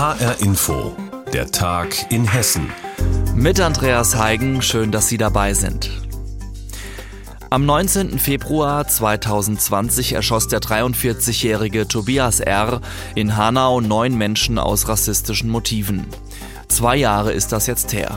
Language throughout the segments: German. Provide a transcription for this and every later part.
HR Info, der Tag in Hessen. Mit Andreas Heigen, schön, dass Sie dabei sind. Am 19. Februar 2020 erschoss der 43-jährige Tobias R. in Hanau neun Menschen aus rassistischen Motiven. Zwei Jahre ist das jetzt her.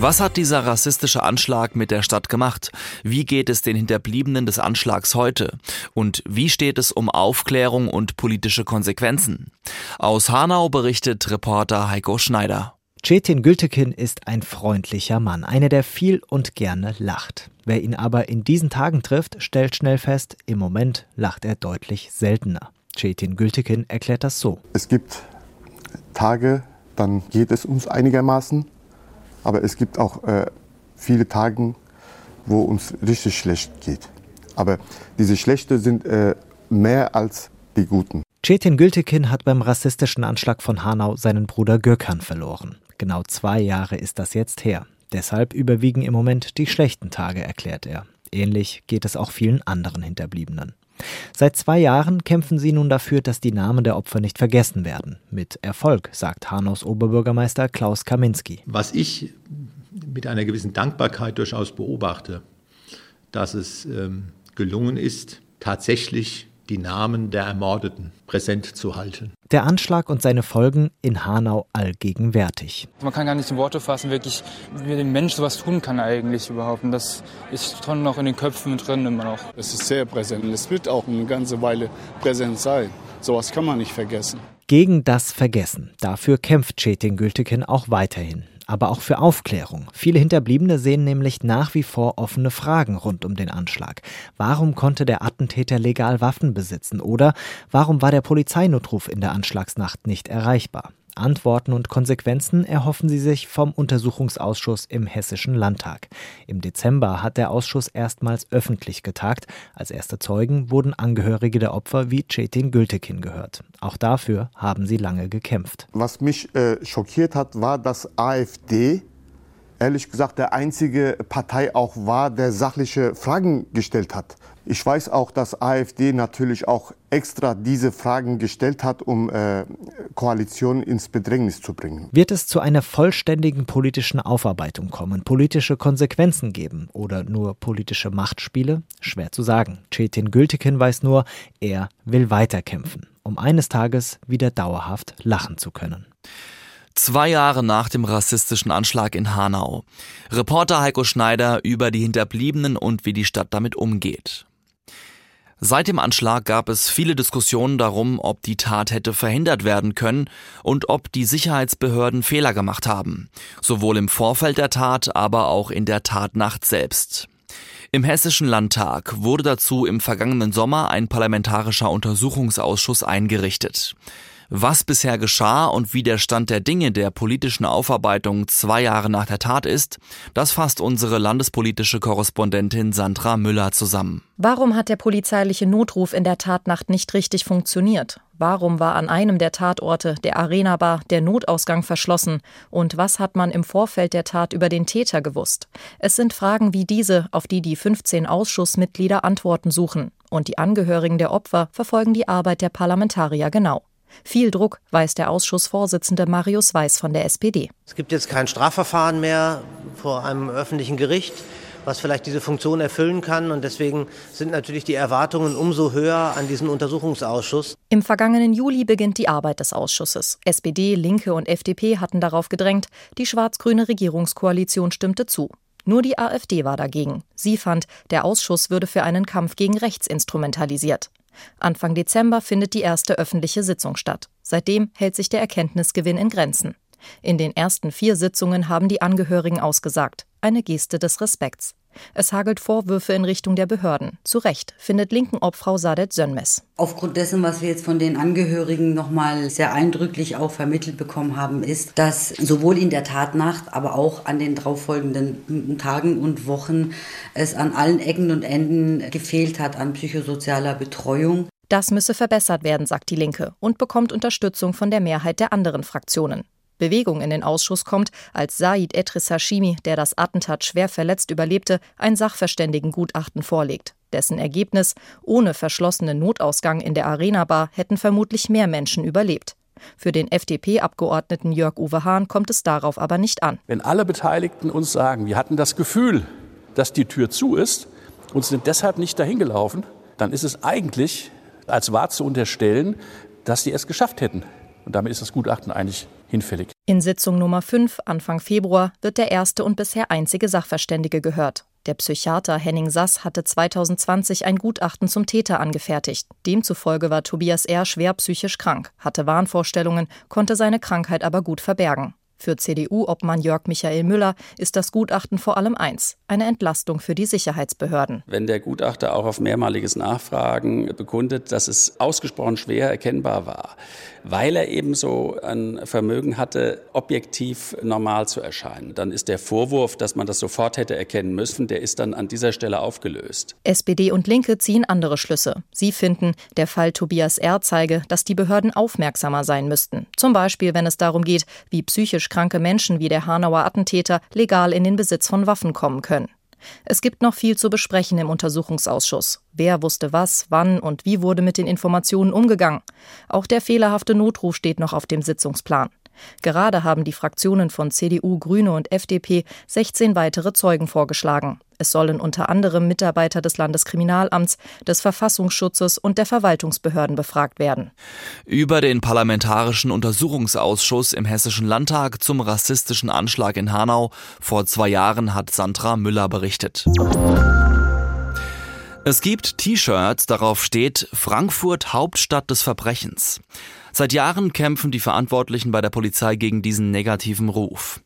Was hat dieser rassistische Anschlag mit der Stadt gemacht? Wie geht es den Hinterbliebenen des Anschlags heute? Und wie steht es um Aufklärung und politische Konsequenzen? Aus Hanau berichtet Reporter Heiko Schneider. Cetin Gültekin ist ein freundlicher Mann, einer, der viel und gerne lacht. Wer ihn aber in diesen Tagen trifft, stellt schnell fest, im Moment lacht er deutlich seltener. Cetin Gültekin erklärt das so. Es gibt Tage, dann geht es uns einigermaßen aber es gibt auch äh, viele Tage, wo uns richtig schlecht geht. Aber diese Schlechte sind äh, mehr als die Guten. Cetin Gültekin hat beim rassistischen Anschlag von Hanau seinen Bruder Gökhan verloren. Genau zwei Jahre ist das jetzt her. Deshalb überwiegen im Moment die schlechten Tage, erklärt er. Ähnlich geht es auch vielen anderen Hinterbliebenen. Seit zwei Jahren kämpfen sie nun dafür, dass die Namen der Opfer nicht vergessen werden. Mit Erfolg, sagt Hanaus Oberbürgermeister Klaus Kaminski. Was ich mit einer gewissen Dankbarkeit durchaus beobachte, dass es ähm, gelungen ist, tatsächlich die Namen der Ermordeten präsent zu halten. Der Anschlag und seine Folgen in Hanau allgegenwärtig. Man kann gar nicht in Worte fassen, wirklich, wie der Mensch sowas tun kann eigentlich überhaupt. Und das ist schon noch in den Köpfen drin immer noch. Es ist sehr präsent und es wird auch eine ganze Weile präsent sein. Sowas kann man nicht vergessen. Gegen das Vergessen. Dafür kämpft Chetin Gültekin auch weiterhin aber auch für Aufklärung. Viele Hinterbliebene sehen nämlich nach wie vor offene Fragen rund um den Anschlag. Warum konnte der Attentäter legal Waffen besitzen? Oder warum war der Polizeinotruf in der Anschlagsnacht nicht erreichbar? Antworten und Konsequenzen erhoffen sie sich vom Untersuchungsausschuss im Hessischen Landtag. Im Dezember hat der Ausschuss erstmals öffentlich getagt. Als erste Zeugen wurden Angehörige der Opfer wie Cetin Gültekin gehört. Auch dafür haben sie lange gekämpft. Was mich äh, schockiert hat, war, dass AfD ehrlich gesagt der einzige Partei auch war, der sachliche Fragen gestellt hat. Ich weiß auch, dass AfD natürlich auch extra diese Fragen gestellt hat, um äh, Koalitionen ins Bedrängnis zu bringen. Wird es zu einer vollständigen politischen Aufarbeitung kommen, politische Konsequenzen geben oder nur politische Machtspiele? Schwer zu sagen. Cetin Gültekin weiß nur, er will weiterkämpfen, um eines Tages wieder dauerhaft lachen zu können. Zwei Jahre nach dem rassistischen Anschlag in Hanau. Reporter Heiko Schneider über die Hinterbliebenen und wie die Stadt damit umgeht. Seit dem Anschlag gab es viele Diskussionen darum, ob die Tat hätte verhindert werden können und ob die Sicherheitsbehörden Fehler gemacht haben, sowohl im Vorfeld der Tat, aber auch in der Tatnacht selbst. Im Hessischen Landtag wurde dazu im vergangenen Sommer ein parlamentarischer Untersuchungsausschuss eingerichtet. Was bisher geschah und wie der Stand der Dinge der politischen Aufarbeitung zwei Jahre nach der Tat ist, das fasst unsere landespolitische Korrespondentin Sandra Müller zusammen. Warum hat der polizeiliche Notruf in der Tatnacht nicht richtig funktioniert? Warum war an einem der Tatorte, der Arena Bar, der Notausgang verschlossen? Und was hat man im Vorfeld der Tat über den Täter gewusst? Es sind Fragen wie diese, auf die die 15 Ausschussmitglieder Antworten suchen. Und die Angehörigen der Opfer verfolgen die Arbeit der Parlamentarier genau. Viel Druck, weiß der Ausschussvorsitzende Marius Weiß von der SPD. Es gibt jetzt kein Strafverfahren mehr vor einem öffentlichen Gericht, was vielleicht diese Funktion erfüllen kann. Und deswegen sind natürlich die Erwartungen umso höher an diesen Untersuchungsausschuss. Im vergangenen Juli beginnt die Arbeit des Ausschusses. SPD, Linke und FDP hatten darauf gedrängt. Die schwarz-grüne Regierungskoalition stimmte zu. Nur die AfD war dagegen. Sie fand, der Ausschuss würde für einen Kampf gegen rechts instrumentalisiert. Anfang Dezember findet die erste öffentliche Sitzung statt. Seitdem hält sich der Erkenntnisgewinn in Grenzen. In den ersten vier Sitzungen haben die Angehörigen ausgesagt. Eine Geste des Respekts. Es hagelt Vorwürfe in Richtung der Behörden. Zu Recht, findet linken Obfrau Sadet Sönmes. Aufgrund dessen, was wir jetzt von den Angehörigen nochmal sehr eindrücklich auch vermittelt bekommen haben, ist, dass sowohl in der Tatnacht, aber auch an den darauffolgenden Tagen und Wochen es an allen Ecken und Enden gefehlt hat an psychosozialer Betreuung. Das müsse verbessert werden, sagt die Linke und bekommt Unterstützung von der Mehrheit der anderen Fraktionen. Bewegung in den Ausschuss kommt, als Said Etris Hashimi, der das Attentat schwer verletzt überlebte, ein Sachverständigengutachten vorlegt. Dessen Ergebnis, ohne verschlossenen Notausgang in der Arena Bar hätten vermutlich mehr Menschen überlebt. Für den FDP-Abgeordneten Jörg-Uwe Hahn kommt es darauf aber nicht an. Wenn alle Beteiligten uns sagen, wir hatten das Gefühl, dass die Tür zu ist und sind deshalb nicht dahin gelaufen, dann ist es eigentlich als wahr zu unterstellen, dass sie es geschafft hätten. Und damit ist das Gutachten eigentlich hinfällig. In Sitzung Nummer 5 Anfang Februar wird der erste und bisher einzige Sachverständige gehört. Der Psychiater Henning Sass hatte 2020 ein Gutachten zum Täter angefertigt. Demzufolge war Tobias R. schwer psychisch krank, hatte Wahnvorstellungen, konnte seine Krankheit aber gut verbergen. Für CDU-Obmann Jörg Michael Müller ist das Gutachten vor allem eins, eine Entlastung für die Sicherheitsbehörden. Wenn der Gutachter auch auf mehrmaliges Nachfragen bekundet, dass es ausgesprochen schwer erkennbar war, weil er ebenso ein Vermögen hatte, objektiv normal zu erscheinen, dann ist der Vorwurf, dass man das sofort hätte erkennen müssen, der ist dann an dieser Stelle aufgelöst. SPD und Linke ziehen andere Schlüsse. Sie finden, der Fall Tobias R. zeige, dass die Behörden aufmerksamer sein müssten. Zum Beispiel, wenn es darum geht, wie psychisch psychisch kranke Menschen wie der Hanauer Attentäter legal in den Besitz von Waffen kommen können. Es gibt noch viel zu besprechen im Untersuchungsausschuss. Wer wusste was, wann und wie wurde mit den Informationen umgegangen? Auch der fehlerhafte Notruf steht noch auf dem Sitzungsplan. Gerade haben die Fraktionen von CDU, Grüne und FDP 16 weitere Zeugen vorgeschlagen. Es sollen unter anderem Mitarbeiter des Landeskriminalamts, des Verfassungsschutzes und der Verwaltungsbehörden befragt werden. Über den Parlamentarischen Untersuchungsausschuss im Hessischen Landtag zum rassistischen Anschlag in Hanau vor zwei Jahren hat Sandra Müller berichtet. Es gibt T-Shirts, darauf steht Frankfurt Hauptstadt des Verbrechens. Seit Jahren kämpfen die Verantwortlichen bei der Polizei gegen diesen negativen Ruf.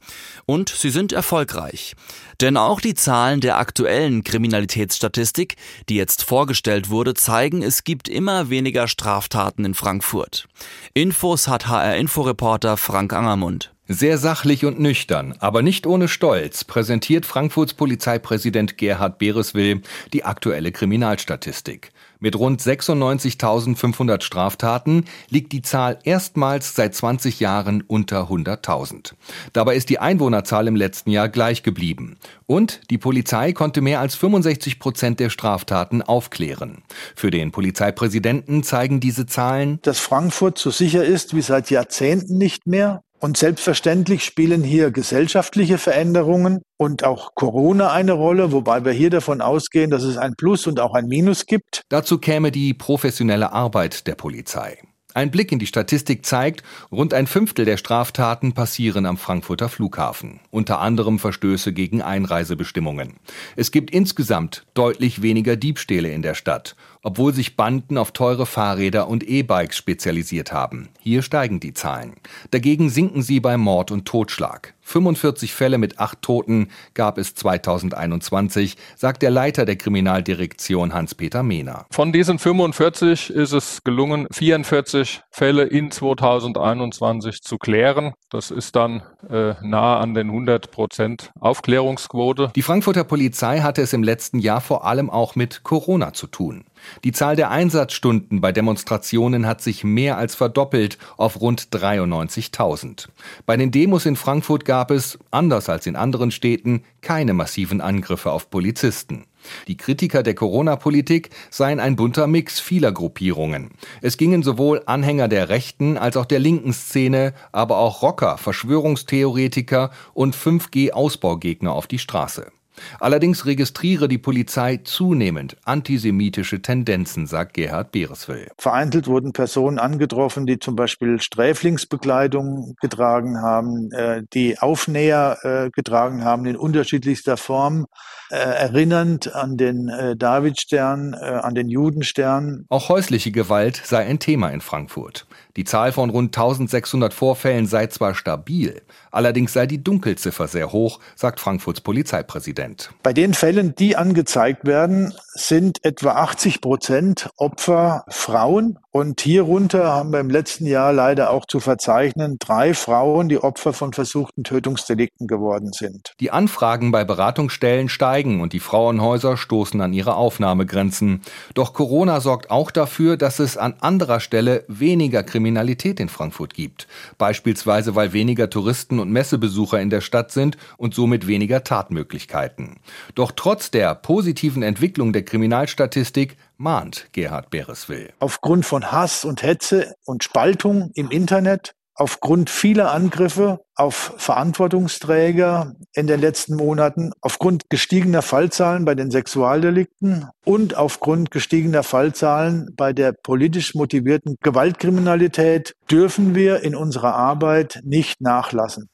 Und sie sind erfolgreich. Denn auch die Zahlen der aktuellen Kriminalitätsstatistik, die jetzt vorgestellt wurde, zeigen, es gibt immer weniger Straftaten in Frankfurt. Infos hat HR-Inforeporter Frank Angermund. Sehr sachlich und nüchtern, aber nicht ohne Stolz präsentiert Frankfurts Polizeipräsident Gerhard Bereswil die aktuelle Kriminalstatistik. Mit rund 96.500 Straftaten liegt die Zahl erstmals seit 20 Jahren unter 100.000. Dabei ist die Einwohnerzahl im letzten Jahr gleich geblieben. Und die Polizei konnte mehr als 65 Prozent der Straftaten aufklären. Für den Polizeipräsidenten zeigen diese Zahlen, dass Frankfurt so sicher ist wie seit Jahrzehnten nicht mehr und selbstverständlich spielen hier gesellschaftliche Veränderungen und auch Corona eine Rolle, wobei wir hier davon ausgehen, dass es ein Plus und auch ein Minus gibt. Dazu käme die professionelle Arbeit der Polizei. Ein Blick in die Statistik zeigt, rund ein Fünftel der Straftaten passieren am Frankfurter Flughafen, unter anderem Verstöße gegen Einreisebestimmungen. Es gibt insgesamt deutlich weniger Diebstähle in der Stadt, obwohl sich Banden auf teure Fahrräder und E-Bikes spezialisiert haben. Hier steigen die Zahlen. Dagegen sinken sie bei Mord und Totschlag. 45 Fälle mit acht Toten gab es 2021, sagt der Leiter der Kriminaldirektion Hans-Peter Mehner. Von diesen 45 ist es gelungen, 44 Fälle in 2021 zu klären. Das ist dann äh, nahe an den 100 Prozent Aufklärungsquote. Die Frankfurter Polizei hatte es im letzten Jahr vor allem auch mit Corona zu tun. Die Zahl der Einsatzstunden bei Demonstrationen hat sich mehr als verdoppelt auf rund 93.000. Bei den Demos in Frankfurt gab es, anders als in anderen Städten, keine massiven Angriffe auf Polizisten. Die Kritiker der Corona-Politik seien ein bunter Mix vieler Gruppierungen. Es gingen sowohl Anhänger der rechten als auch der linken Szene, aber auch Rocker, Verschwörungstheoretiker und 5G-Ausbaugegner auf die Straße. Allerdings registriere die Polizei zunehmend antisemitische Tendenzen, sagt Gerhard Bereswil. Vereinzelt wurden Personen angetroffen, die zum Beispiel Sträflingsbekleidung getragen haben, äh, die Aufnäher äh, getragen haben in unterschiedlichster Form, äh, erinnernd an den Davidstern, an den Judenstern. Auch häusliche Gewalt sei ein Thema in Frankfurt. Die Zahl von rund 1600 Vorfällen sei zwar stabil, allerdings sei die Dunkelziffer sehr hoch, sagt Frankfurts Polizeipräsident. Bei den Fällen, die angezeigt werden, sind etwa 80 Prozent Opfer Frauen. Und hierunter haben wir im letzten Jahr leider auch zu verzeichnen drei Frauen, die Opfer von versuchten Tötungsdelikten geworden sind. Die Anfragen bei Beratungsstellen steigen und die Frauenhäuser stoßen an ihre Aufnahmegrenzen. Doch Corona sorgt auch dafür, dass es an anderer Stelle weniger Kriminalität in Frankfurt gibt. Beispielsweise, weil weniger Touristen und Messebesucher in der Stadt sind und somit weniger Tatmöglichkeiten. Doch trotz der positiven Entwicklung der Kriminalstatistik mahnt Gerhard Bereswil. Aufgrund von Hass und Hetze und Spaltung im Internet aufgrund vieler Angriffe auf Verantwortungsträger in den letzten Monaten, aufgrund gestiegener Fallzahlen bei den Sexualdelikten und aufgrund gestiegener Fallzahlen bei der politisch motivierten Gewaltkriminalität dürfen wir in unserer Arbeit nicht nachlassen.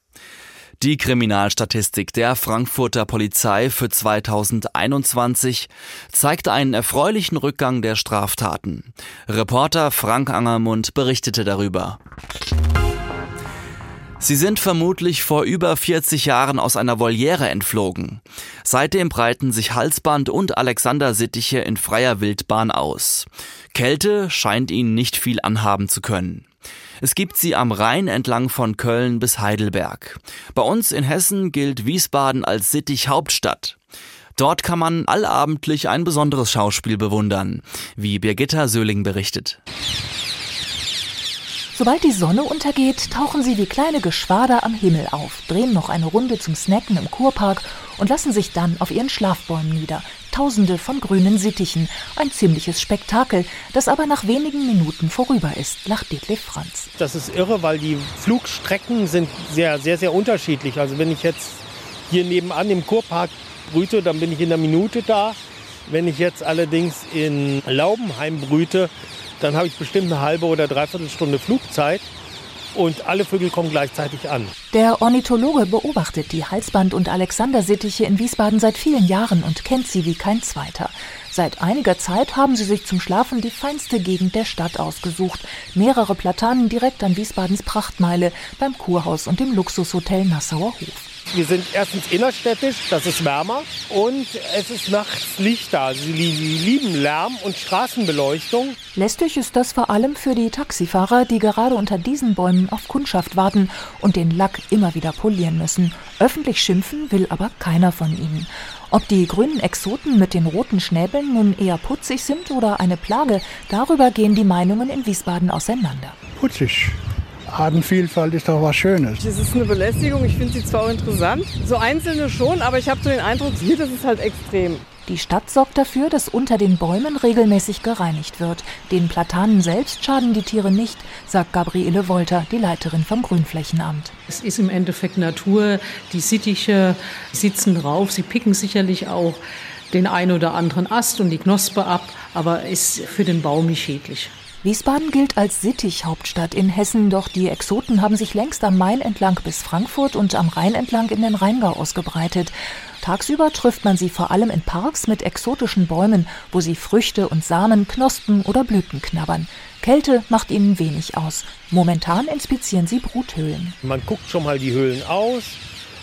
Die Kriminalstatistik der Frankfurter Polizei für 2021 zeigt einen erfreulichen Rückgang der Straftaten. Reporter Frank Angermund berichtete darüber. Sie sind vermutlich vor über 40 Jahren aus einer Voliere entflogen. Seitdem breiten sich Halsband und Alexandersittiche in freier Wildbahn aus. Kälte scheint ihnen nicht viel anhaben zu können. Es gibt sie am Rhein entlang von Köln bis Heidelberg. Bei uns in Hessen gilt Wiesbaden als Sittich-Hauptstadt. Dort kann man allabendlich ein besonderes Schauspiel bewundern, wie Birgitta Söhling berichtet. Sobald die Sonne untergeht, tauchen sie wie kleine Geschwader am Himmel auf, drehen noch eine Runde zum Snacken im Kurpark und lassen sich dann auf ihren Schlafbäumen nieder. Tausende von grünen Sittichen. Ein ziemliches Spektakel, das aber nach wenigen Minuten vorüber ist, lacht Detlef Franz. Das ist irre, weil die Flugstrecken sind sehr, sehr, sehr unterschiedlich. Also wenn ich jetzt hier nebenan im Kurpark brüte, dann bin ich in einer Minute da. Wenn ich jetzt allerdings in Laubenheim brüte, dann habe ich bestimmt eine halbe oder dreiviertel Stunde Flugzeit und alle Vögel kommen gleichzeitig an. Der Ornithologe beobachtet die Halsband- und Alexandersittiche in Wiesbaden seit vielen Jahren und kennt sie wie kein zweiter. Seit einiger Zeit haben sie sich zum Schlafen die feinste Gegend der Stadt ausgesucht. Mehrere Platanen direkt an Wiesbadens Prachtmeile beim Kurhaus und dem Luxushotel Nassauer Hof. Wir sind erstens innerstädtisch, das ist wärmer und es ist nachts Licht da. Sie lieben Lärm und Straßenbeleuchtung. Lästig ist das vor allem für die Taxifahrer, die gerade unter diesen Bäumen auf Kundschaft warten und den Lack immer wieder polieren müssen. Öffentlich schimpfen will aber keiner von ihnen. Ob die grünen Exoten mit den roten Schnäbeln nun eher putzig sind oder eine Plage, darüber gehen die Meinungen in Wiesbaden auseinander. Putzig. Artenvielfalt ist doch was Schönes. Es ist eine Belästigung, ich finde sie zwar auch interessant, so einzelne schon, aber ich habe so den Eindruck, hier das ist halt extrem. Die Stadt sorgt dafür, dass unter den Bäumen regelmäßig gereinigt wird. Den Platanen selbst schaden die Tiere nicht, sagt Gabriele Wolter, die Leiterin vom Grünflächenamt. Es ist im Endeffekt Natur. Die Sittiche sitzen drauf. Sie picken sicherlich auch den ein oder anderen Ast und die Knospe ab, aber ist für den Baum nicht schädlich. Wiesbaden gilt als Sittich-Hauptstadt in Hessen, doch die Exoten haben sich längst am Main entlang bis Frankfurt und am Rhein entlang in den Rheingau ausgebreitet. Tagsüber trifft man sie vor allem in Parks mit exotischen Bäumen, wo sie Früchte und Samen, Knospen oder Blüten knabbern. Kälte macht ihnen wenig aus. Momentan inspizieren sie Bruthöhlen. Man guckt schon mal die Höhlen aus.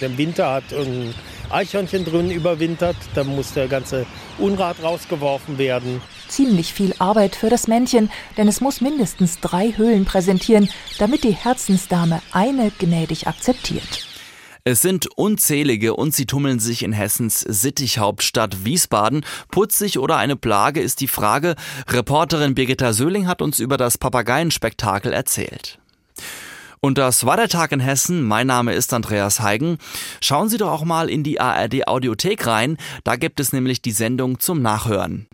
Im Winter hat irgendein Eichhörnchen drin überwintert. Da muss der ganze Unrat rausgeworfen werden. Ziemlich viel Arbeit für das Männchen, denn es muss mindestens drei Höhlen präsentieren, damit die Herzensdame eine gnädig akzeptiert. Es sind unzählige und sie tummeln sich in Hessens Sittichhauptstadt Wiesbaden. Putzig oder eine Plage ist die Frage. Reporterin Birgitta Söhling hat uns über das Papageienspektakel erzählt. Und das war der Tag in Hessen. Mein Name ist Andreas Heigen. Schauen Sie doch auch mal in die ARD Audiothek rein. Da gibt es nämlich die Sendung zum Nachhören.